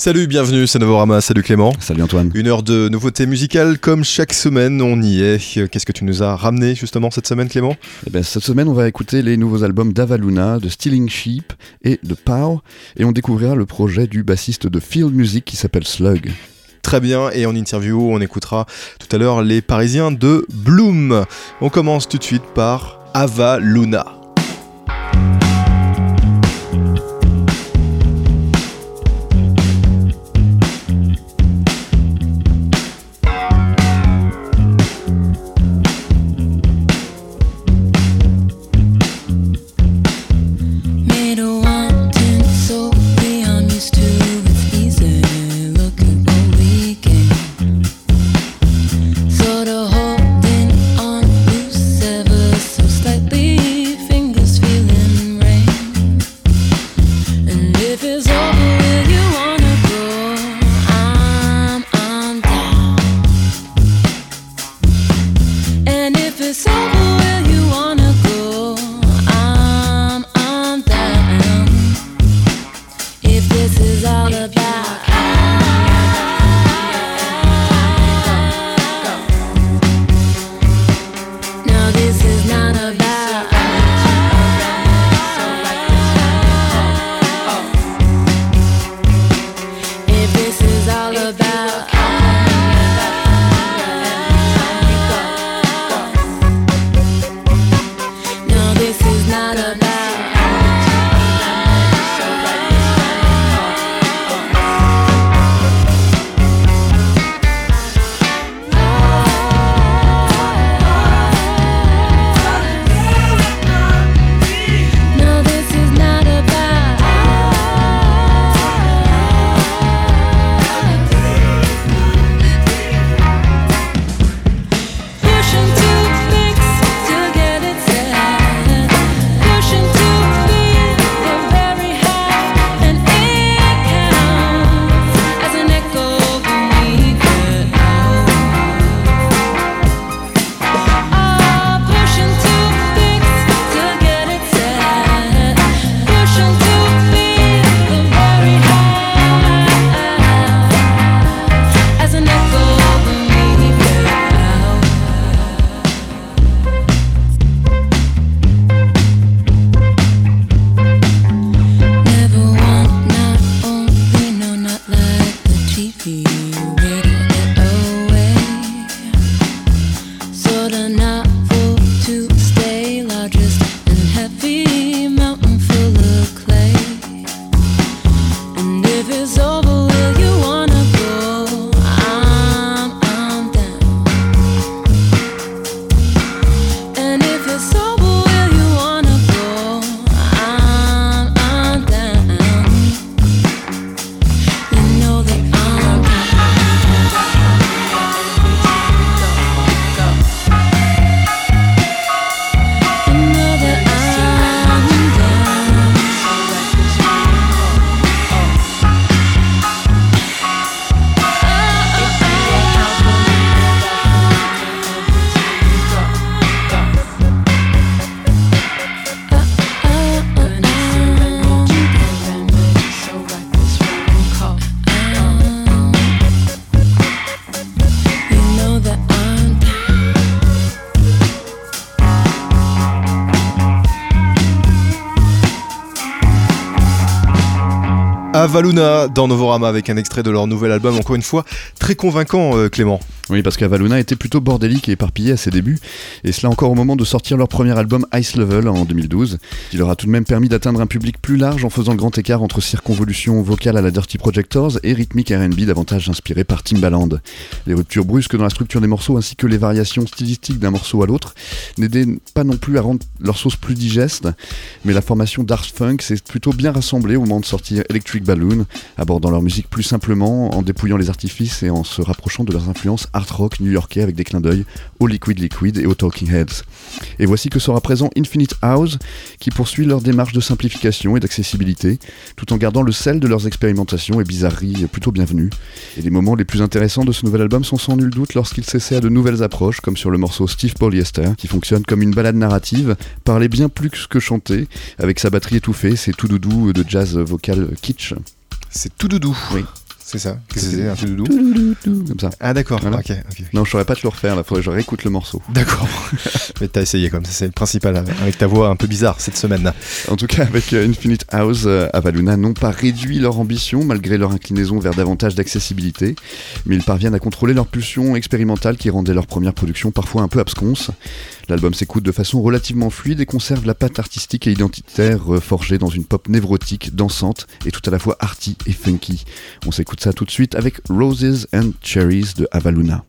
Salut, bienvenue, c'est Novorama, salut Clément. Salut Antoine. Une heure de nouveautés musicales comme chaque semaine, on y est. Qu'est-ce que tu nous as ramené justement cette semaine Clément? Eh ben, Cette semaine on va écouter les nouveaux albums d'Avaluna, de Stealing Sheep et de Pow et on découvrira le projet du bassiste de Field Music qui s'appelle Slug. Très bien, et en interview, on écoutera tout à l'heure les Parisiens de Bloom. On commence tout de suite par Avaluna. Avaluna dans Novorama avec un extrait de leur nouvel album, encore une fois très convaincant, euh, Clément. Oui, parce qu'Avaluna était plutôt bordélique et éparpillé à ses débuts, et cela encore au moment de sortir leur premier album Ice Level en 2012, qui leur a tout de même permis d'atteindre un public plus large en faisant le grand écart entre circonvolution vocale à la Dirty Projectors et rythmique RB davantage inspiré par Timbaland. Les ruptures brusques dans la structure des morceaux ainsi que les variations stylistiques d'un morceau à l'autre n'aidaient pas non plus à rendre leur sauce plus digeste, mais la formation Daft Funk s'est plutôt bien rassemblée au moment de sortir Electric Balloon, abordant leur musique plus simplement, en dépouillant les artifices et en se rapprochant de leurs influences art rock new-yorkais avec des clins d'œil au Liquid Liquid et aux Talking Heads. Et voici que sera présent Infinite House, qui poursuit leur démarche de simplification et d'accessibilité, tout en gardant le sel de leurs expérimentations et bizarreries plutôt bienvenues. Et les moments les plus intéressants de ce nouvel album sont sans nul doute lorsqu'il s'essaie à de nouvelles approches, comme sur le morceau Steve Polyester, qui fonctionne comme une balade narrative, parler bien plus que chanter, avec sa batterie étouffée, ses tout doudou de jazz vocal kitsch. C'est tout doudou. Oui. c'est ça. C'est Un truc doudou Comme ça. Ah d'accord, Voilà. ok. ok. Non, je saurais pas te le refaire, là, faudrait que je réécoute le morceau. D'accord. Mais t'as essayé comme ça, c'est le principal, avec ta voix un peu bizarre cette semaine. En tout cas, avec euh, Infinite House, euh, Avaluna n'ont pas réduit leur ambition malgré leur inclinaison vers davantage d'accessibilité, mais ils parviennent à contrôler leur pulsion expérimentale qui rendait leur première production parfois un peu absconce. L'album s'écoute de façon relativement fluide et conserve la patte artistique et identitaire euh, forgée dans une pop névrotique, dansante et tout à la fois arty et funky. On s'écoute ça tout de suite avec Roses and Cherries de Avaluna.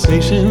Conversation,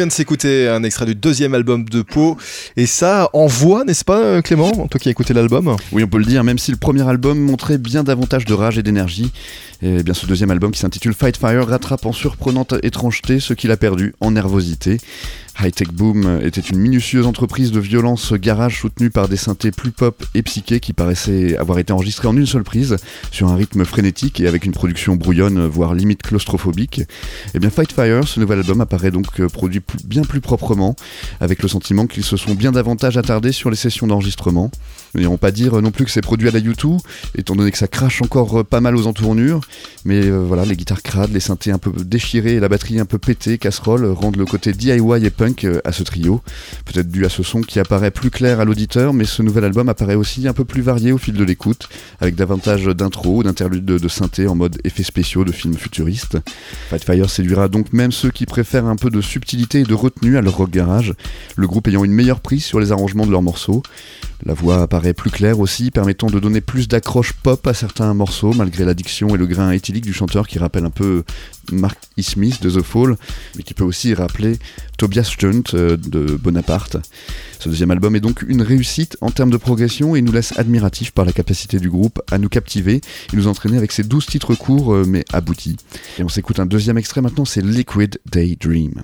vient de s'écouter un extrait du deuxième album de Pau, et ça envoie, n'est-ce pas, Clément Toi qui as écouté l'album Oui, on peut le dire, même si le premier album montrait bien davantage de rage et d'énergie, et bien ce deuxième album qui s'intitule Fight Fire rattrape en surprenante étrangeté ce qu'il a perdu en nervosité. High Tech Boom était une minutieuse entreprise de violence garage soutenue par des synthés plus pop et psychés qui paraissaient avoir été enregistrés en une seule prise, sur un rythme frénétique et avec une production brouillonne, voire limite claustrophobique. Et bien Fight Fire, ce nouvel album apparaît donc euh, produit bien plus proprement, avec le sentiment qu'ils se sont bien davantage attardés sur les sessions d'enregistrement. Nous n'irons pas dire non plus que c'est produit à la U2, étant donné que ça crache encore euh, pas mal aux entournures, mais euh, voilà, les guitares crades, les synthés un peu déchirés et la batterie un peu pétée, casserole, rendent le côté DIY et punk euh, à ce trio. Peut-être dû à ce son qui apparaît plus clair à l'auditeur, mais ce nouvel album apparaît aussi un peu plus varié au fil de l'écoute, avec davantage d'intro, d'interludes de, de synthé en mode effets spéciaux de films futuristes. Fight Fire séduira donc même ceux qui préfèrent un peu de subtilité et de retenue à leur rock garage, le groupe ayant une meilleure prise sur les arrangements de leurs morceaux. La voix apparaît plus claire aussi, permettant de donner plus d'accroche pop à certains morceaux, malgré l'addiction et le grain éthylique du chanteur qui rappelle un peu Mark E. Smith de The Fall, mais qui peut aussi rappeler Tobias Stunt euh, de Bonaparte. Ce deuxième album est donc une réussite en termes de progression et nous laisse admiratifs par la capacité du groupe à nous captiver et nous entraîner avec ses 12 titres courts euh, mais aboutis. Et on s'écoute un deuxième extrait maintenant, c'est Liquid Daydream.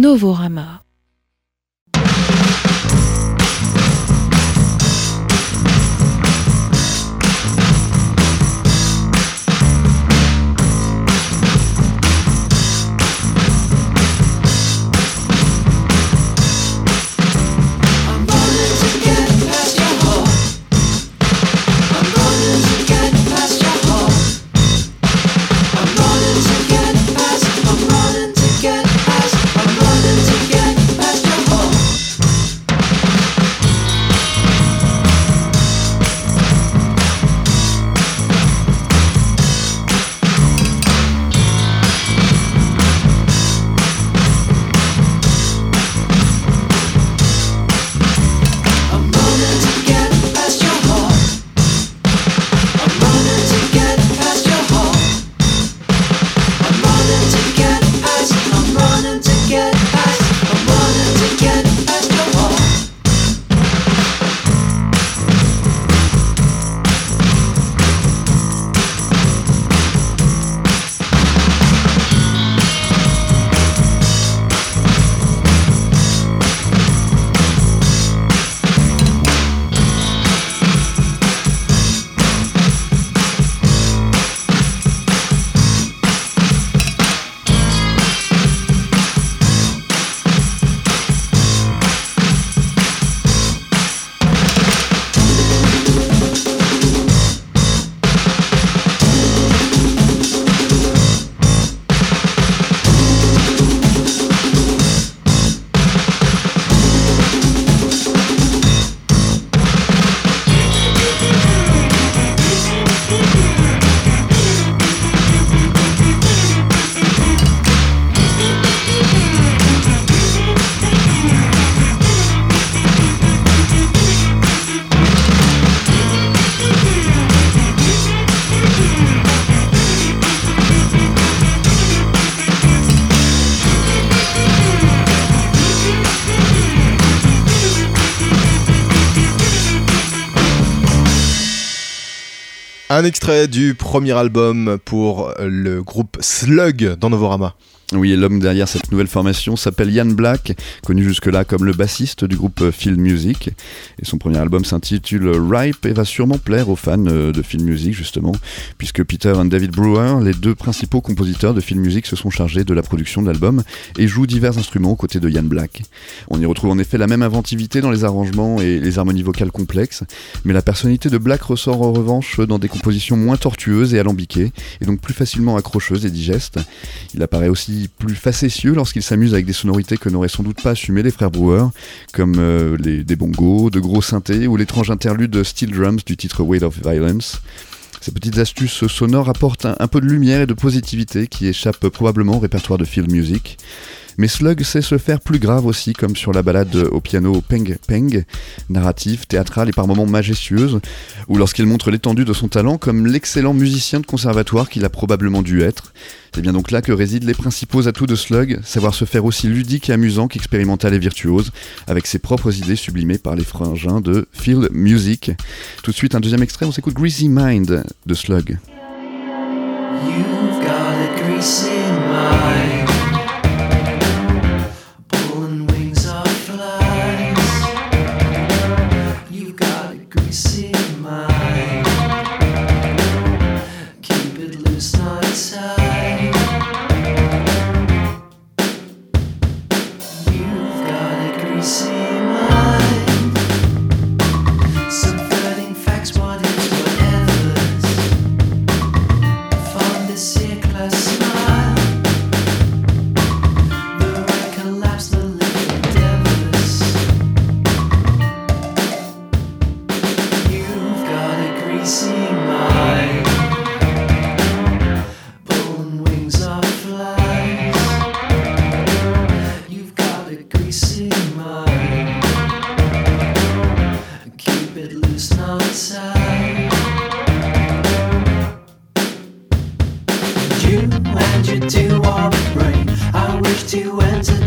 Novorama. Du premier album pour le groupe Slug dans Novorama. Oui, l'homme derrière cette nouvelle formation s'appelle Ian Black, connu jusque-là comme le bassiste du groupe Field Music. Et son premier album s'intitule Ripe et va sûrement plaire aux fans euh, de Field Music, justement, puisque Peter et David Brewer, les deux principaux compositeurs de Field Music, se sont chargés de la production de l'album et jouent divers instruments aux côtés de Ian Black. On y retrouve en effet la même inventivité dans les arrangements et les harmonies vocales complexes, mais la personnalité de Black ressort en revanche dans des compositions moins tortueuses et alambiquées, et donc plus facilement accrocheuses et digestes. Il apparaît aussi plus facétieux lorsqu'il s'amuse avec des sonorités que n'auraient sans doute pas assumé les frères Brewer, comme euh, les, des bongos, de gros synthés ou l'étrange interlude Steel Drums du titre Weight of Violence. Ces petites astuces sonores apportent un, un peu de lumière et de positivité qui échappent probablement au répertoire de field music. Mais Slug sait se faire plus grave aussi, comme sur la balade au piano Peng Peng, narrative, théâtrale et par moments majestueuse, ou lorsqu'il montre l'étendue de son talent comme l'excellent musicien de conservatoire qu'il a probablement dû être. C'est bien donc là que résident les principaux atouts de Slug, savoir se faire aussi ludique et amusant qu'expérimental et virtuose, avec ses propres idées sublimées par les frangins de Field Music. Tout de suite, un deuxième extrait, on s'écoute Greasy Mind de Slug. to enter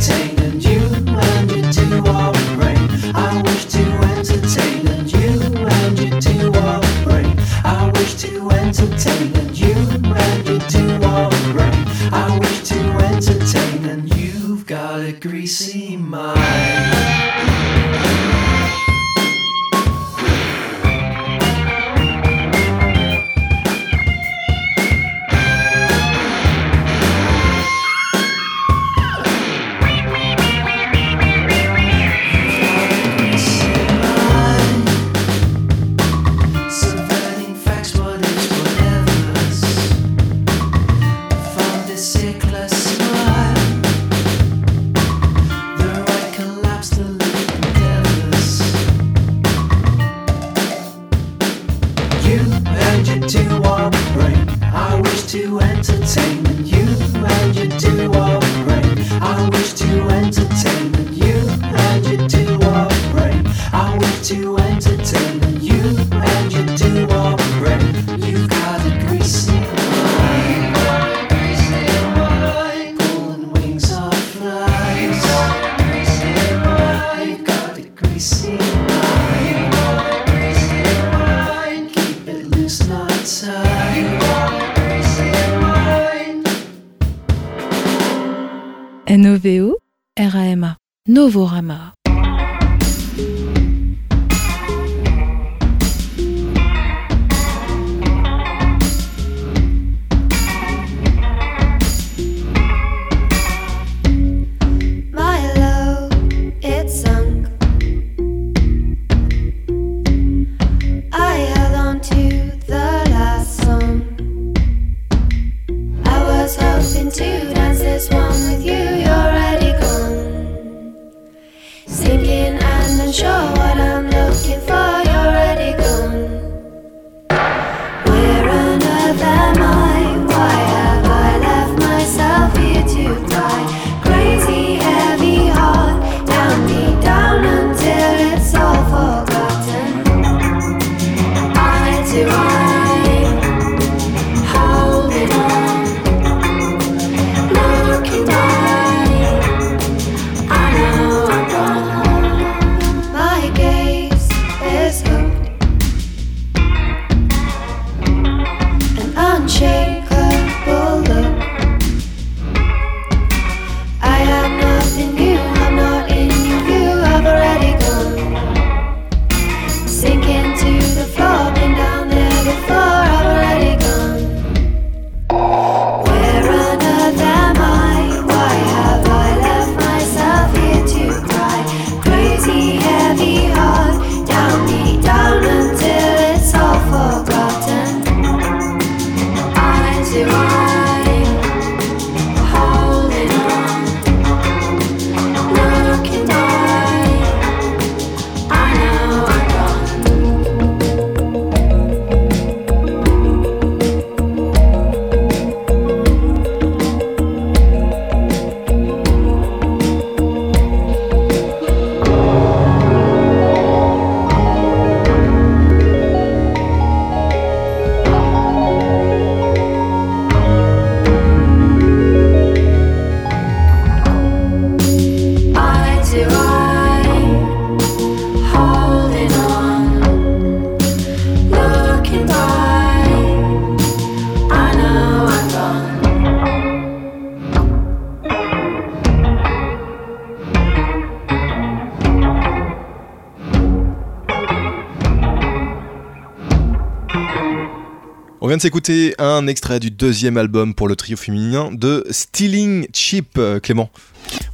RAMA, vient de s'écouter un extrait du deuxième album pour le trio féminin de Stealing Cheap, euh, Clément.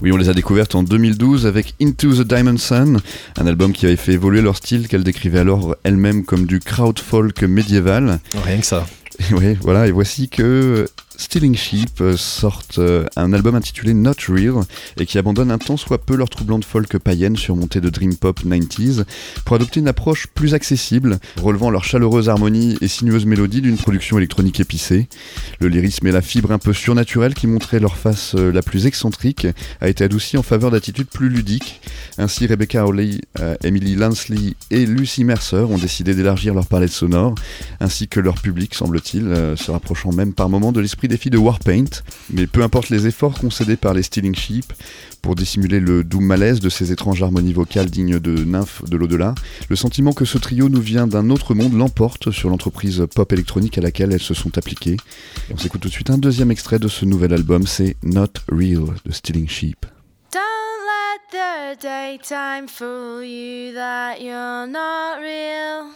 Oui, on les a découvertes en 2012 avec Into the Diamond Sun, un album qui avait fait évoluer leur style qu'elle décrivait alors elle-même comme du crowd folk médiéval. Rien que ça. Oui, voilà, et voici que Stealing Sheep euh, sortent euh, un album intitulé Not Real et qui abandonne un tant soit peu leur troublante folk païenne surmontée de dream pop 90s pour adopter une approche plus accessible, relevant leur chaleureuse harmonie et sinueuse mélodie d'une production électronique épicée. Le lyrisme et la fibre un peu surnaturelle qui montrait leur face euh, la plus excentrique a été adouci en faveur d'attitudes plus ludiques. Ainsi, Rebecca Hawley, Emily Lansley et Lucy Mercer ont décidé d'élargir leur palette sonore, ainsi que leur public, semble-t-il, se rapprochant même par moments de l'esprit filles de Warpaint. Mais peu importe les efforts concédés par les Stealing Sheep pour dissimuler le doux malaise de ces étranges harmonies vocales dignes de nymphes de l'au-delà, le sentiment que ce trio nous vient d'un autre monde l'emporte sur l'entreprise pop électronique à laquelle elles se sont appliquées. On s'écoute tout de suite un deuxième extrait de ce nouvel album, c'est Not Real de Stealing Sheep. Don't let the daytime fool you that you're not real.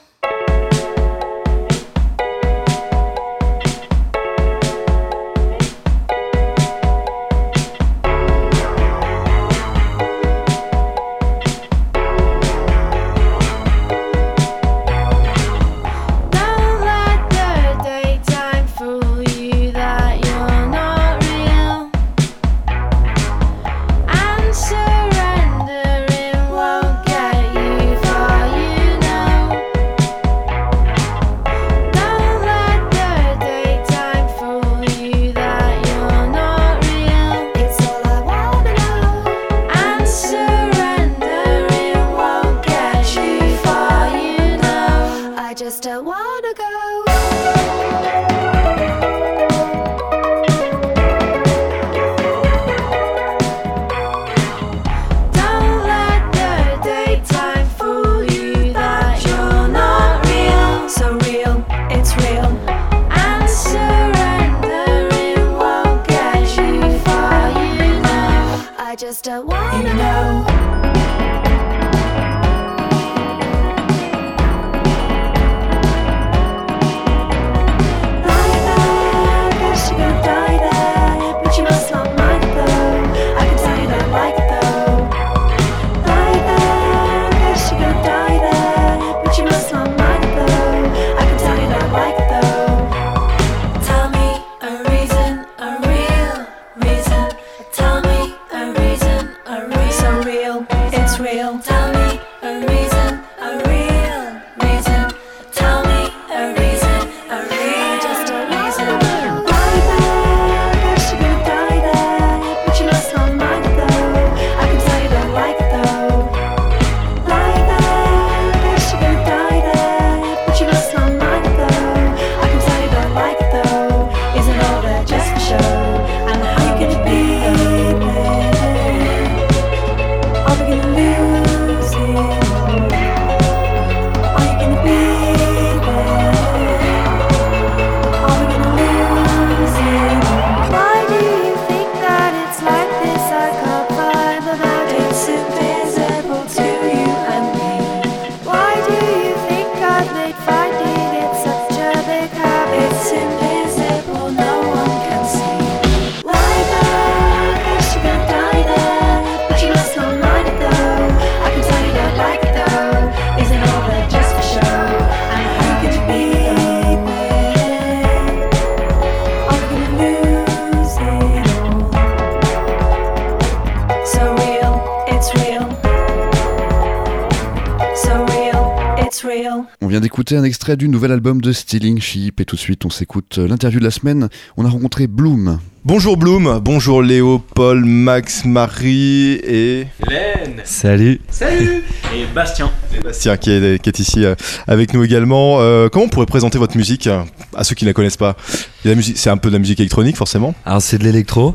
Un extrait du nouvel album de Stealing Sheep et tout de suite on s'écoute euh, l'interview de la semaine. On a rencontré Bloom. Bonjour Bloom, bonjour Léo, Paul, Max, Marie et Hélène Salut Salut Et Bastien Bastien qui est, qui est ici euh, avec nous également. Euh, comment on pourrait présenter votre musique euh, à ceux qui ne la connaissent pas? C'est un peu de la musique électronique forcément. Alors c'est de l'électro,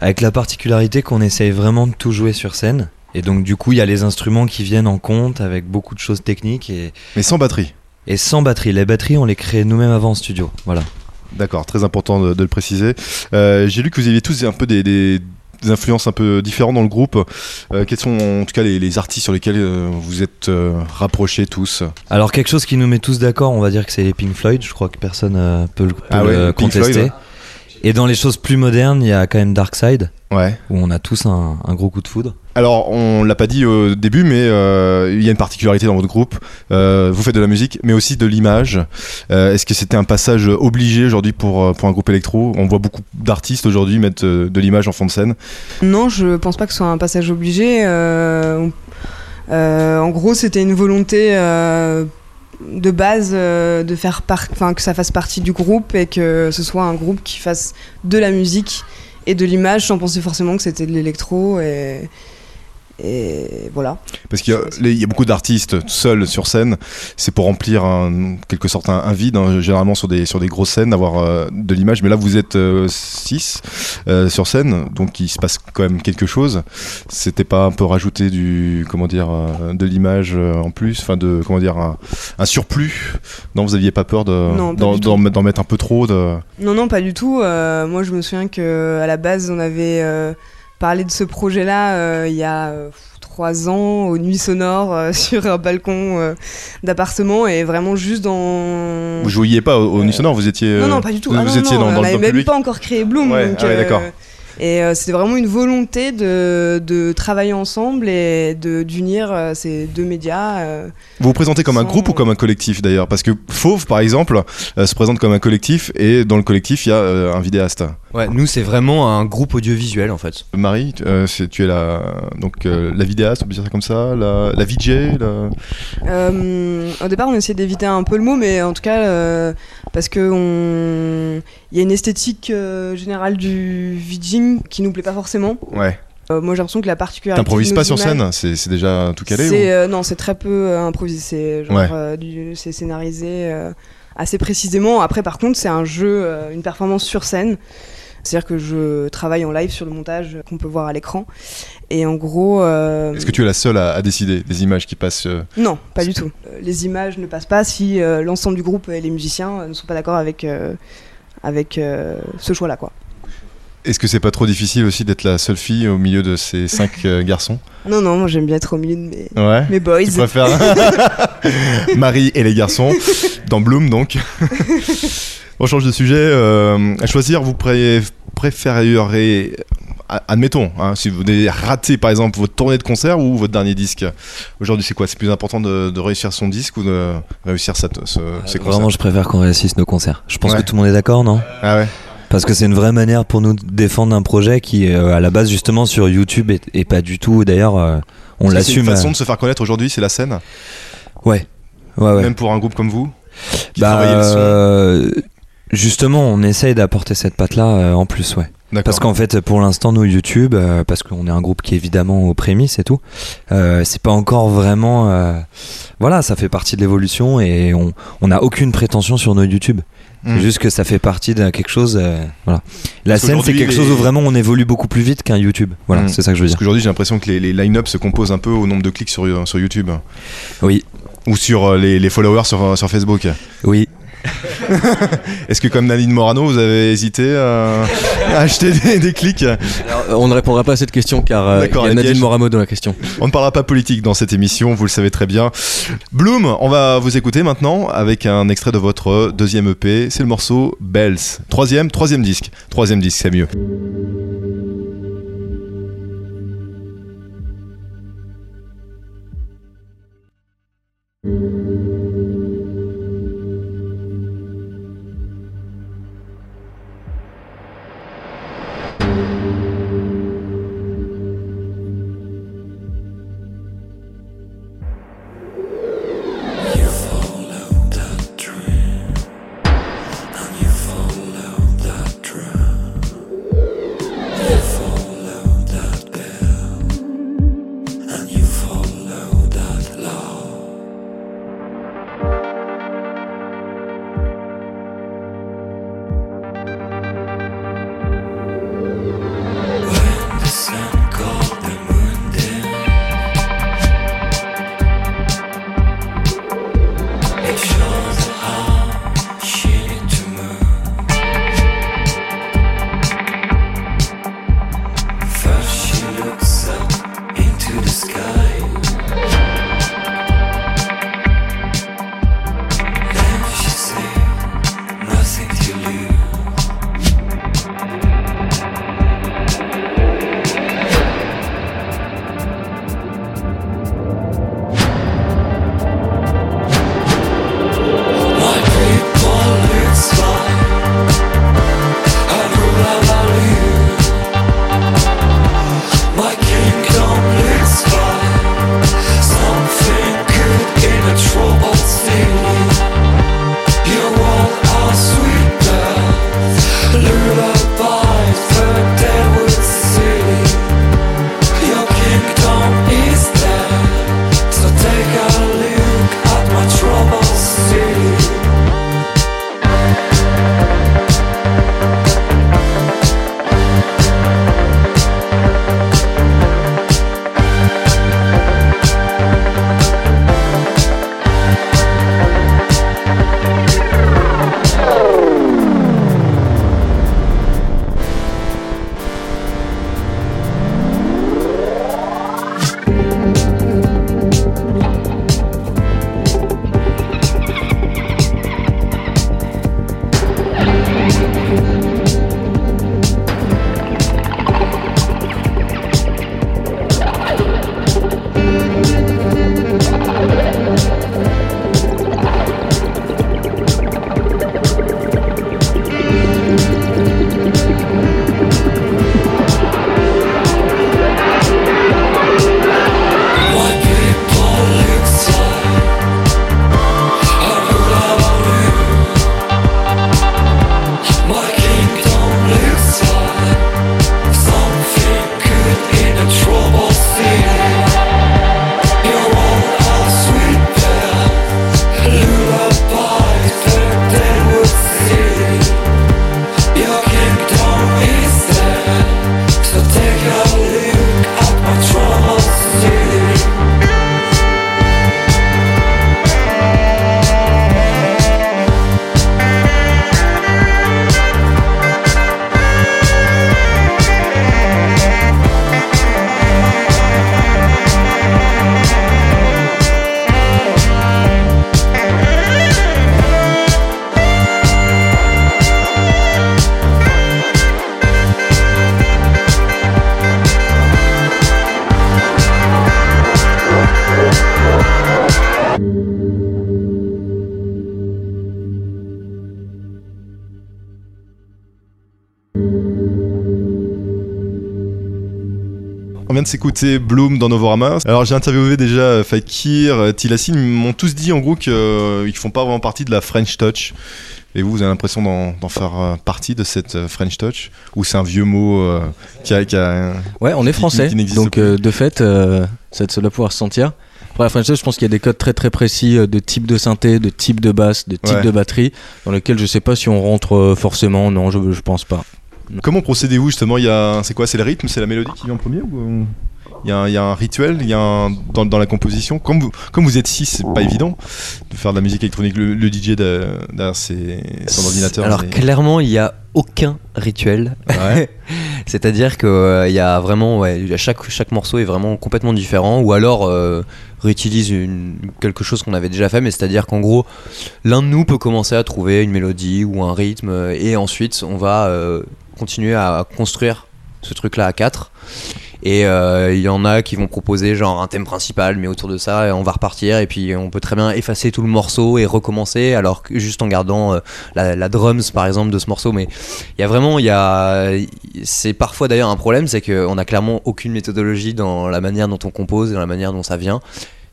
avec la particularité qu'on essaye vraiment de tout jouer sur scène. Et donc du coup il y a les instruments qui viennent en compte avec beaucoup de choses techniques et, Mais sans batterie. Et sans batterie. Les batteries on les crée nous-mêmes avant en studio. Voilà. D'accord, très important de, de le préciser. Euh, J'ai lu que vous aviez tous un peu des, des- des influences un peu différentes dans le groupe. Euh, quels sont en tout cas les, les artistes sur lesquels euh, vous êtes euh, rapprochés tous? Alors quelque chose qui nous met tous d'accord, on va dire que c'est les Pink Floyd. Je crois que personne euh, peut, le- peut Ah ouais, le contester. Floyd. Et dans les choses plus modernes, il y a quand même Dark Side, Ouais. où on a tous un, un gros coup de foudre. Alors, on l'a pas dit au début, mais euh, il y a une particularité dans votre groupe. Euh, vous faites de la musique, mais aussi de l'image. Euh, Est-ce que c'était un passage obligé aujourd'hui pour, pour un groupe électro? On voit beaucoup d'artistes aujourd'hui mettre de l'image en fond de scène. Non, je pense pas que ce soit un passage obligé. en gros, c'était une volonté de base de faire que ça fasse partie du groupe et que ce soit un groupe qui fasse de la musique et de l'image sans penser forcément que c'était de l'électro et et voilà. Parce qu'il y, a- y beaucoup d'artistes seuls sur scène. C'est pour remplir en quelque sorte un, un vide, hein, généralement sur des, sur des grosses scènes, d'avoir euh, de l'image. Mais là, vous êtes 6 sur scène, donc il se passe quand même quelque chose. C'était pas un peu rajouter du, comment dire, euh, de l'image euh, en plus, enfin de, comment dire, un, un surplus? Non, vous aviez pas peur de, d'en, du d'en mettre- un peu trop de... Non, non, pas du tout. Euh, moi, je me souviens que à la base, on avait euh, parlé de ce projet-là euh, il y a euh, trois ans aux nuits sonores euh, sur un balcon euh, d'appartement et vraiment juste dans. Vous jouiez pas au, au Nuit Sonore, vous étiez. non, euh, non, pas du tout. Vous, Ah, vous non, étiez non, dans, on dans le même public. pas encore créé Bloom. Ouais, donc, ah ouais, d'accord. Et euh, c'était vraiment une volonté de, de travailler ensemble et de d'unir euh, ces deux médias. euh. Vous vous présentez comme un groupe ou comme un collectif d'ailleurs? Parce que Fauve, par exemple, euh, se présente comme un collectif et dans le collectif, il y a euh, un vidéaste. Ouais, nous c'est vraiment un groupe audiovisuel en fait. Marie, euh, c'est- tu es la, donc, euh, la vidéaste, on peut dire ça comme ça, la, la VJ la- Euh, au départ, on essayait d'éviter un peu le mot, mais en tout cas, euh, parce que on... il y a une esthétique euh, générale du VJing qui nous plaît pas forcément. Ouais. Euh, moi, j'ai l'impression que la particularité. T'improvises pas sur scène C'est déjà tout calé ou... euh, non, c'est très peu improvisé. Ouais. c'est scénarisé assez précisément. Après, par contre, c'est un jeu, une performance sur scène. C'est-à-dire que je travaille en live sur le montage qu'on peut voir à l'écran. Et en gros. euh, Est-ce que tu es la seule à, à décider des images qui passent euh, non, pas du tout. Les images ne passent pas si euh, l'ensemble du groupe et les musiciens ne sont pas d'accord avec, avec euh, ce choix-là. quoi. Est-ce que c'est pas trop difficile aussi d'être la seule fille au milieu de ces cinq euh, garçons? Non, non, moi j'aime bien être au milieu de mes, Ouais. mes boys. Tu préfères Marie et les garçons dans Bloom donc. On change de sujet. euh, à choisir, vous pré- préféreriez, admettons, hein, si vous avez raté par exemple votre tournée de concert ou votre dernier disque. Aujourd'hui, c'est quoi? C'est plus important de, de réussir son disque ou de réussir cette, ce, ces concerts? Vraiment, je préfère qu'on réussisse nos concerts. Je pense Ouais. que tout le monde est d'accord, non? Ah ouais. Parce que c'est une vraie manière pour nous de défendre un projet qui est euh, à la base justement sur YouTube et, et pas du tout. D'ailleurs, euh, on l'assume. façon euh, de se faire connaître aujourd'hui, c'est la scène? Ouais. Ouais, ouais. Même pour un groupe comme vous, qui Bah, travaillez le son. euh, justement, on essaye d'apporter cette patte-là euh, en plus, ouais. Parce qu'en fait, pour l'instant, nous, YouTube, euh, parce qu'on est un groupe qui est évidemment aux prémices et tout, euh, c'est pas encore vraiment. euh, voilà, ça fait partie de l'évolution et on on n'a aucune prétention sur nos YouTube. Hmm. Juste que ça fait partie de quelque chose. euh, voilà. La Parce scène, c'est quelque les- chose où vraiment on évolue beaucoup plus vite qu'un YouTube. Voilà, Hmm. c'est ça que je veux Parce dire. qu'aujourd'hui, j'ai l'impression que les, les line-up se composent un peu au nombre de clics sur, sur YouTube. Oui, Ou sur euh, les, les followers sur, sur Facebook. oui. Est-ce que comme Nadine Morano, vous avez hésité à, à acheter des, des clics Alors, euh, on ne répondra pas à cette question car euh, il y a Nadine. Moramo dans la question. On ne parlera pas politique dans cette émission, vous le savez très bien. Bloom, on va vous écouter maintenant avec un extrait de votre deuxième EP. C'est le morceau Bells. Troisième, troisième disque. Troisième disque, c'est mieux. S'écouter Bloom dans Novorama. Alors j'ai interviewé déjà euh, Fakir, euh, Tilassi, ils m'ont tous dit en gros qu'ils euh, font pas vraiment partie de la French Touch. Et vous, vous avez l'impression d'en faire partie de cette French Touch? Ou c'est un vieux mot euh, qui a... Qui a Ouais, on est qui- français, qui n'existe donc euh, de fait, euh, ça doit pouvoir se sentir. Pour la French Touch, je pense qu'il y a des codes très très précis de type de synthé, de type de basse, de type Ouais. de batterie, dans lesquels je sais pas si on rentre forcément. Non, je, je pense pas. Comment procédez-vous justement Il y a, c'est quoi C'est le rythme, c'est la mélodie qui vient en premier ou euh, il y, a un, il y a un rituel, il y a un, dans, dans la composition? Comme vous, comme vous êtes six, c'est pas évident de faire de la musique électronique. Le, le DJ de- derrière son ordinateur. Alors c'est- clairement, il y a aucun rituel. Ouais. C'est-à-dire que euh, il y a vraiment, ouais, à chaque chaque morceau est vraiment complètement différent, ou alors euh, réutilise une, quelque chose qu'on avait déjà fait, mais c'est-à-dire qu'en gros, l'un de nous peut commencer à trouver une mélodie ou un rythme, et ensuite on va euh, continuer à construire ce truc-là à quatre. Et euh, il y en a qui vont proposer genre un thème principal, mais autour de ça, on va repartir et puis on peut très bien effacer tout le morceau et recommencer, alors que juste en gardant euh, la, la drums par exemple de ce morceau. Mais il y a vraiment, il y a, c'est parfois d'ailleurs un problème, c'est qu'on a clairement aucune méthodologie dans la manière dont on compose et dans la manière dont ça vient.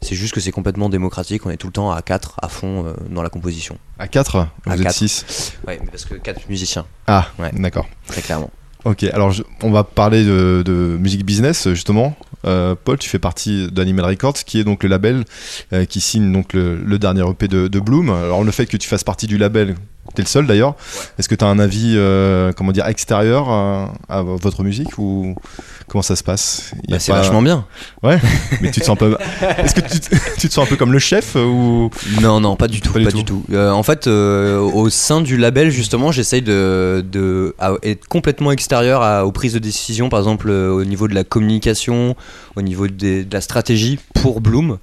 C'est juste que c'est complètement démocratique, on est tout le temps à 4 à fond euh, dans la composition. À 4 À Vous êtes quatre. 6 Ouais, mais parce que 4 musiciens, Ah, Ouais. d'accord. très clairement. Ok, alors je- on va parler de, de musique business justement. Euh, Paul, tu fais partie d'Animal Records, qui est donc le label euh, qui signe donc le, le dernier EP de, de Bloom. Alors le fait que tu fasses partie du label, t'es le seul d'ailleurs. Est-ce que tu as un avis, euh, comment dire, extérieur à, à votre musique ou comment ça se passe? Bah, c'est pas- vachement bien. Ouais, mais tu te sens un peu. Est-ce que tu te, tu te sens un peu comme le chef euh, ou? Non, non, pas du tout, Pas pas, du tout. Euh, en fait, euh, au sein du label, justement, j'essaye de, de à- être complètement extérieur à- aux prises de décision, par exemple euh, au niveau de la communication, au niveau des- de la stratégie pour Bloom,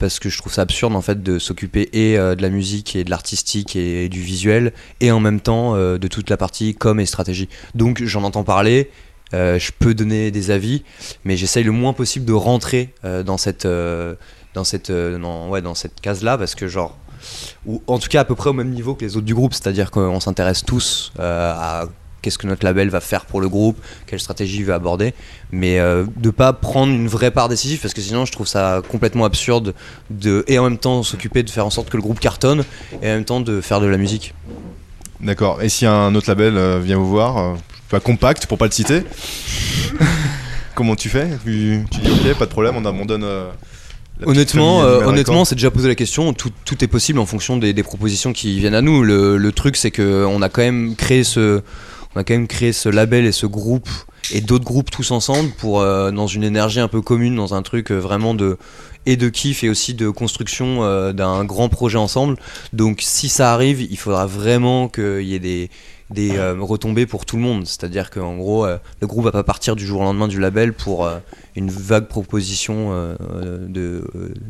parce que je trouve ça absurde en fait de s'occuper et euh, de la musique et de l'artistique et, du visuel, et en même temps euh, de toute la partie com et stratégie. Donc j'en entends parler. euh, je peux donner des avis, mais j'essaye le moins possible de rentrer dans cette, dans cette, ouais, dans cette case-là, parce que genre, ou en tout cas à peu près au même niveau que les autres du groupe, c'est-à-dire qu'on s'intéresse tous à qu'est-ce que notre label va faire pour le groupe, quelle stratégie il va aborder, mais euh, de pas prendre une vraie part décisive, parce que sinon je trouve ça complètement absurde de et en même temps s'occuper de faire en sorte que le groupe cartonne et en même temps de faire de la musique. D'accord. Et si un autre label euh, vient vous voir, euh, pas compact pour pas le citer, comment tu fais? Tu, tu dis ok, pas de problème, on, a- on donne. euh, Honnêtement, euh, honnêtement, Records. c'est déjà posé la question. Tout, tout est possible en fonction des, des propositions qui viennent à nous. Le, le truc, c'est que on a quand même créé ce, on a quand même créé ce label et ce groupe et d'autres groupes tous ensemble pour euh, dans une énergie un peu commune, dans un truc euh, vraiment de et de kiff et aussi de construction euh, d'un grand projet ensemble. Donc, si ça arrive, il faudra vraiment qu'il y ait des des euh, retombées pour tout le monde. C'est-à-dire qu'en gros, euh, le groupe va pas partir du jour au lendemain du label pour euh, une vague proposition de,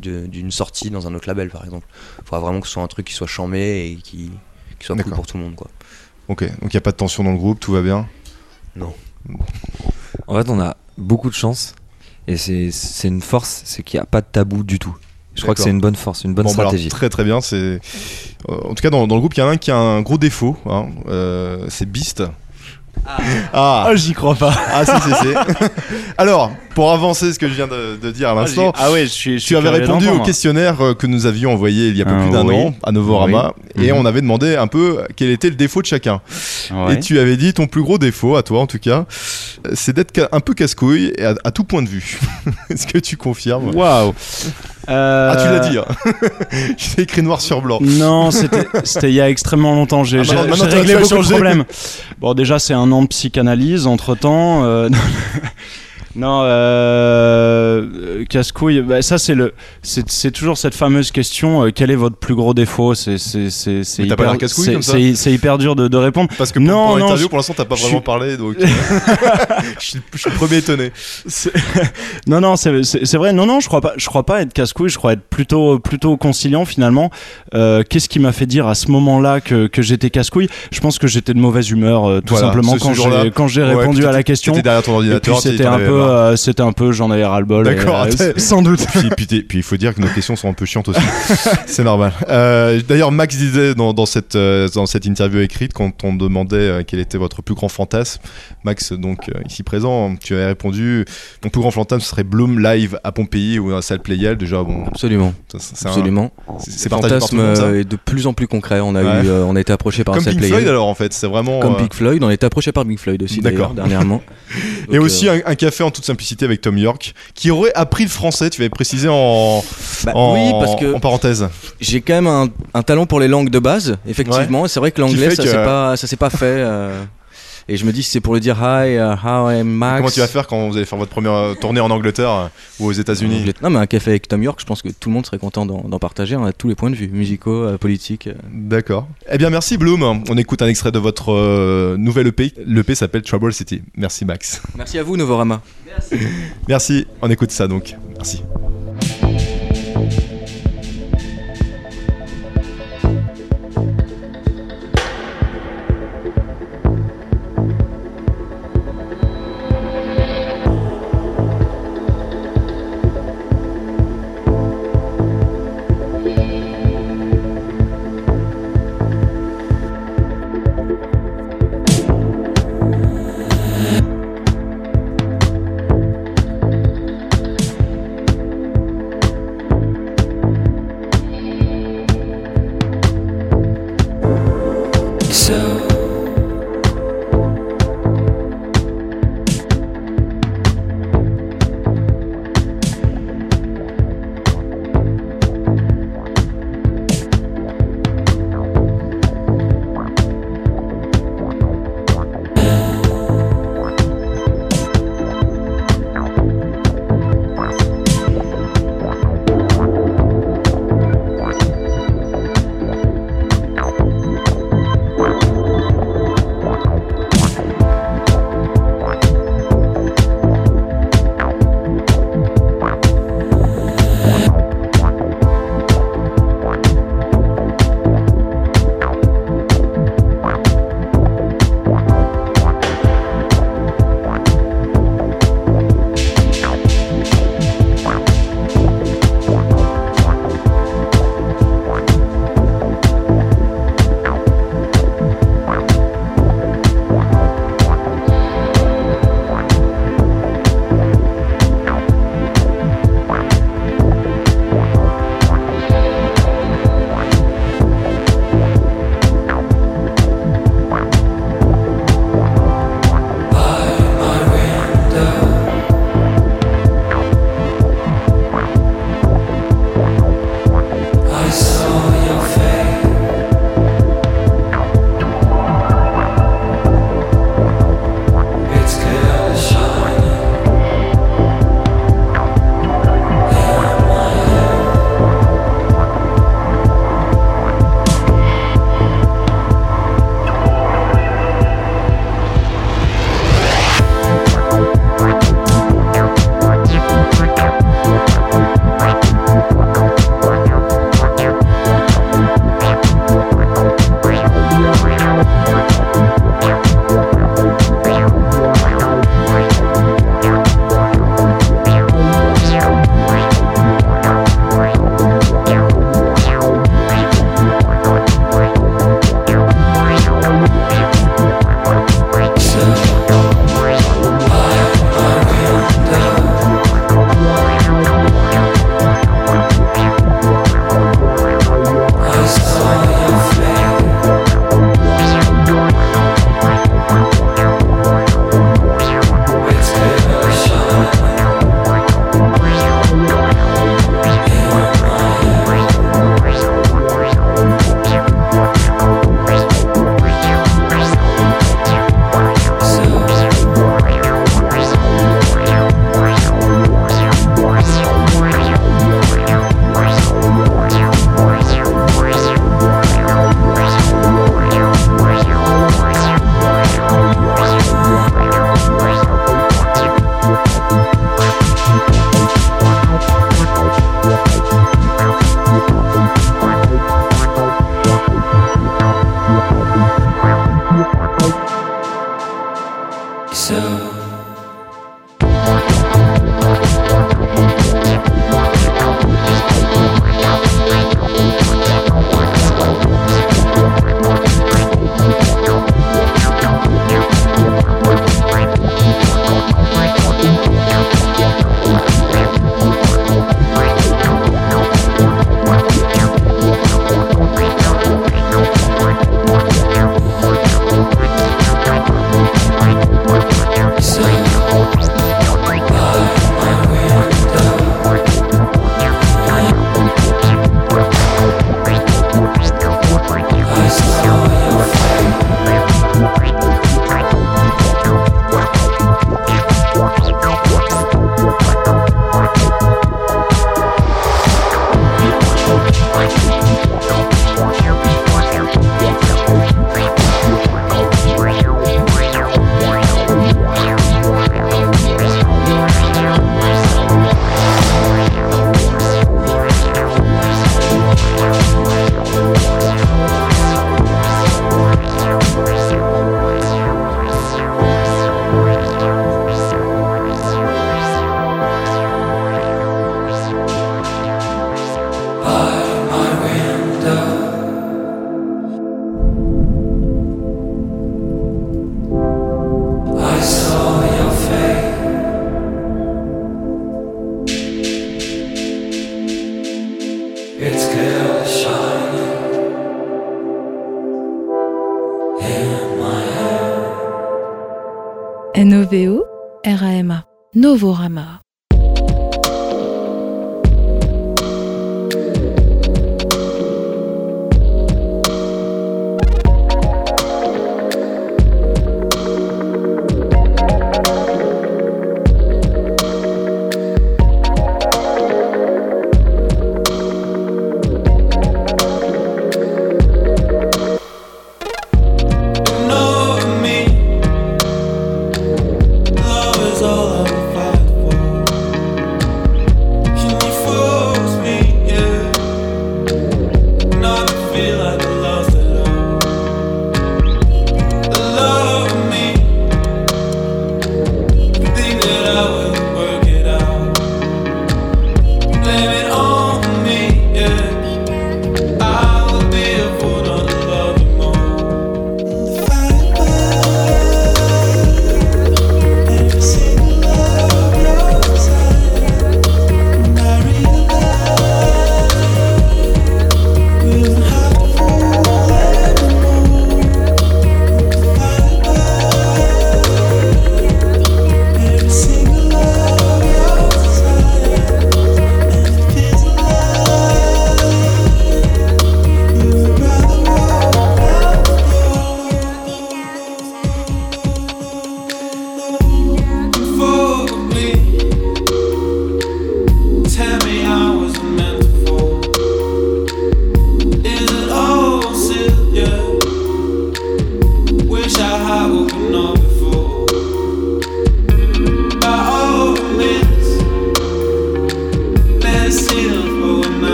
d'une sortie dans un autre label, par exemple. Il faudra vraiment que ce soit un truc qui soit chambé et qui, qui soit cool pour tout le monde. Quoi. Ok, donc il n'y a pas de tension dans le groupe, tout va bien. En fait, on a beaucoup de chance et c'est c'est une force, c'est qu'il n'y a pas de tabou du tout. Je crois que c'est une bonne force, une bonne Bon, bah alors, stratégie. très très bien. C'est euh, en tout cas dans, dans le groupe, il y en a un qui a un gros défaut. hein, euh, c'est Beast. Ah, Ah, j'y crois pas. ah, si, si, si. Alors, pour avancer ce que je viens de, de dire à l'instant, Ah ouais, je suis. je suis tu avais répondu au questionnaire euh, que nous avions envoyé il y a peu Ah, plus d'un oui. an à Novorama et Mhm. on avait demandé un peu quel était le défaut de chacun. Ouais. Et tu avais dit ton plus gros défaut, à toi en tout cas, euh, c'est d'être un peu casse-couille à, à tout point de vue. Est-ce que tu confirmes? Waouh. Ah, tu Euh, l'as dit. Hein. Je t'ai écrit noir sur blanc. Non, c'était il y a extrêmement longtemps. J'ai Ah, j'ai- j'ai réglé beaucoup de problèmes. Bon, déjà, c'est un an de psychanalyse entre temps. non, euh, euh, casse-couille. bah, ça, c'est le, c'est toujours cette fameuse question. euh, quel est votre plus gros défaut? C'est hyper, c'est- hyper dur de, de répondre. Parce que pour, Non, pour l'interview, pour l'instant, t'as pas vraiment suis- parlé, donc euh, je, suis, je suis le premier étonné. Non, non, c'est vrai. Non, non, je crois pas. Je crois pas être casse-couille. Je crois être plutôt, plutôt conciliant finalement. Qu'est-ce qui m'a fait dire à ce moment-là que, que j'étais casse-couille? Je pense que j'étais de mauvaise humeur, tout Voilà, simplement quand j'ai ouais, répondu à la question. Derrière ton ordinateur, c'était un peu, euh, c'était un peu, j'en avais ras le bol. et, D'accord, euh, sans doute. puis, puis, t'es- puis il faut dire que nos questions sont un peu chiantes aussi. c'est normal. Euh, D'ailleurs, Max disait dans, dans cette, euh, dans cette interview écrite, quand on demandait euh, quel était votre plus grand fantasme, Max, donc ici présent, tu avais répondu Mon plus grand fantasme ce serait Bloom live à Pompéi ou à la salle Playel. Déjà, bon, Absolument. c'est un- Absolument. c'est- fantasme est de plus en plus concret. On a, Ouais. eu, on a été approché par Comme Pink Floyd alors en fait, c'est vraiment. Comme euh, Pink Floyd, on a été approché par Pink Floyd aussi D'accord. dernièrement. Et aussi euh, un, un café en toute simplicité avec Tom York, qui aurait appris le français, tu avais précisé en, bah en, oui, parce que en parenthèse. j'ai quand même un, un talent pour les langues de base, effectivement. C'est vrai que l'anglais, ça que- s'est pas, ça s'est pas fait. euh, et je me dis, si c'est pour le dire hi, uh, how I'm Max? Comment tu vas faire quand vous allez faire votre première euh, tournée en Angleterre euh, ou aux États-Unis Non, mais un café avec Tom York, je pense que tout le monde serait content d'en partager. On a tous les points de vue, musicaux, euh, politiques. D'accord. Eh bien, merci Bloom. On écoute un extrait de votre euh, nouvelle EP. L'EP s'appelle Trouble City. Merci Max. Merci à vous, Novorama. Merci. On écoute ça donc. Merci.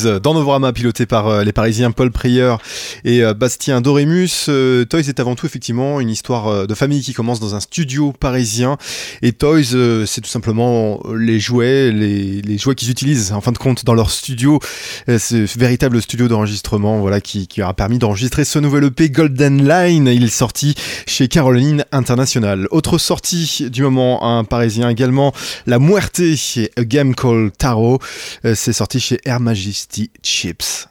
Toys dans Novorama piloté par euh, les Parisiens Paul Prieur et euh, Bastien Dorémus. Euh, Toys est avant tout effectivement une histoire euh, de famille qui commence dans un studio parisien et Toys euh, c'est tout simplement les jouets, les, jouets qu'ils utilisent en fin de compte dans leur studio, Euh, ce véritable studio d'enregistrement voilà qui, qui a permis d'enregistrer ce nouvel EP Golden Line. Il est sorti chez Caroline International. Autre sortie du moment, un parisien également, La Muerte, A Game Called Tarot. Euh, C'est sorti chez Air Majesty Chips.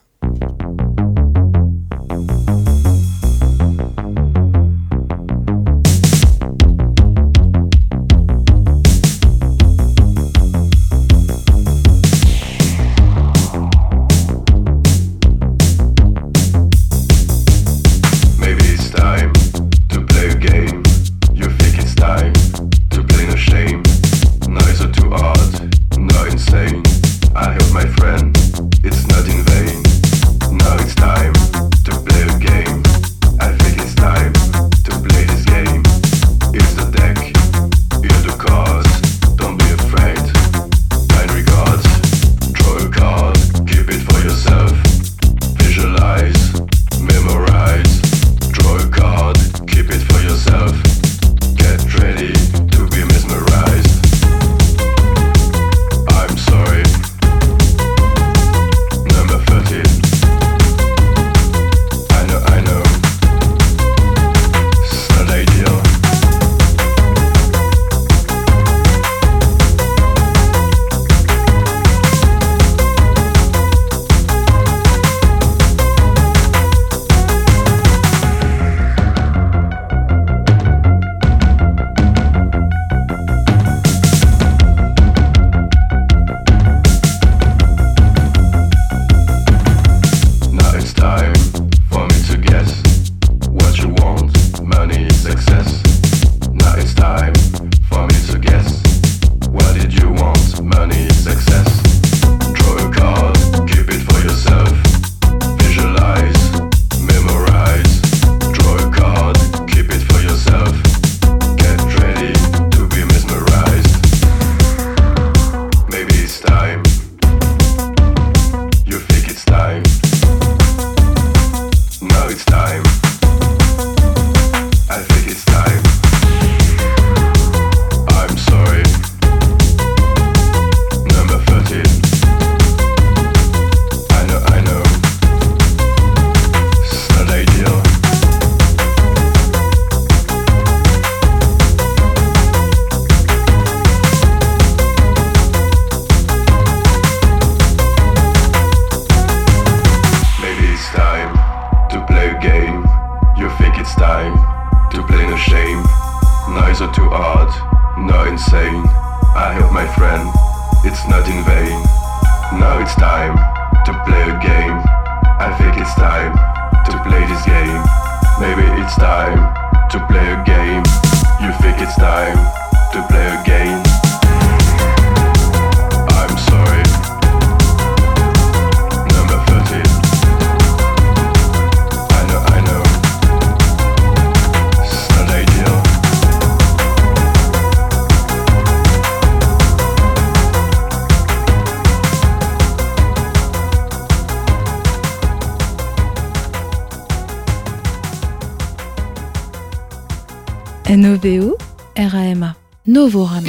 Novorama. I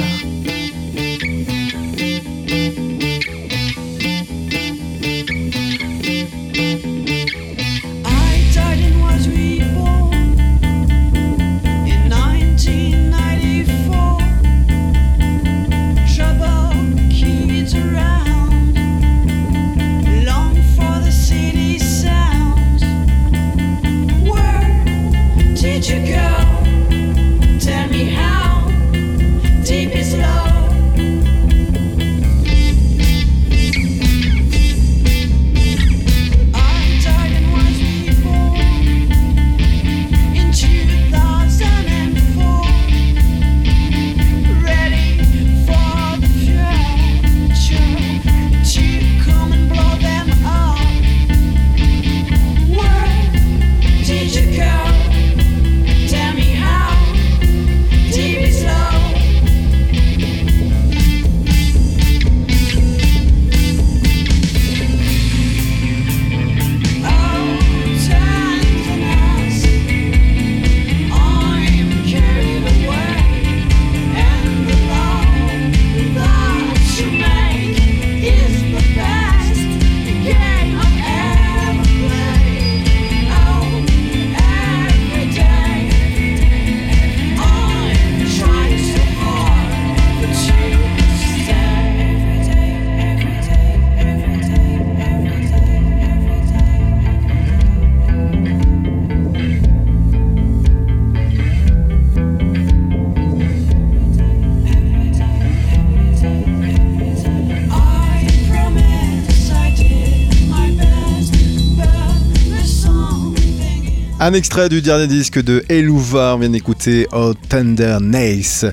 Un extrait du dernier disque de Elouvar vient d'écouter Oh Tender Nice.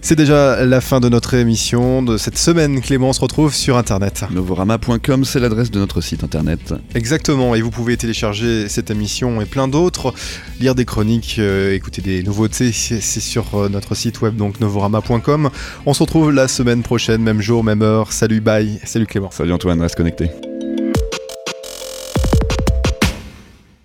C'est déjà la fin de notre émission de cette semaine. Clément on se retrouve sur internet. Novorama.com, c'est l'adresse de notre site internet. Exactement, et vous pouvez télécharger cette émission et plein d'autres, lire des chroniques, euh, écouter des nouveautés, c'est c'est sur euh, notre site web donc novorama.com. On se retrouve la semaine prochaine, même jour, même heure. Salut, bye. Salut Clément. Salut Antoine, reste connecté.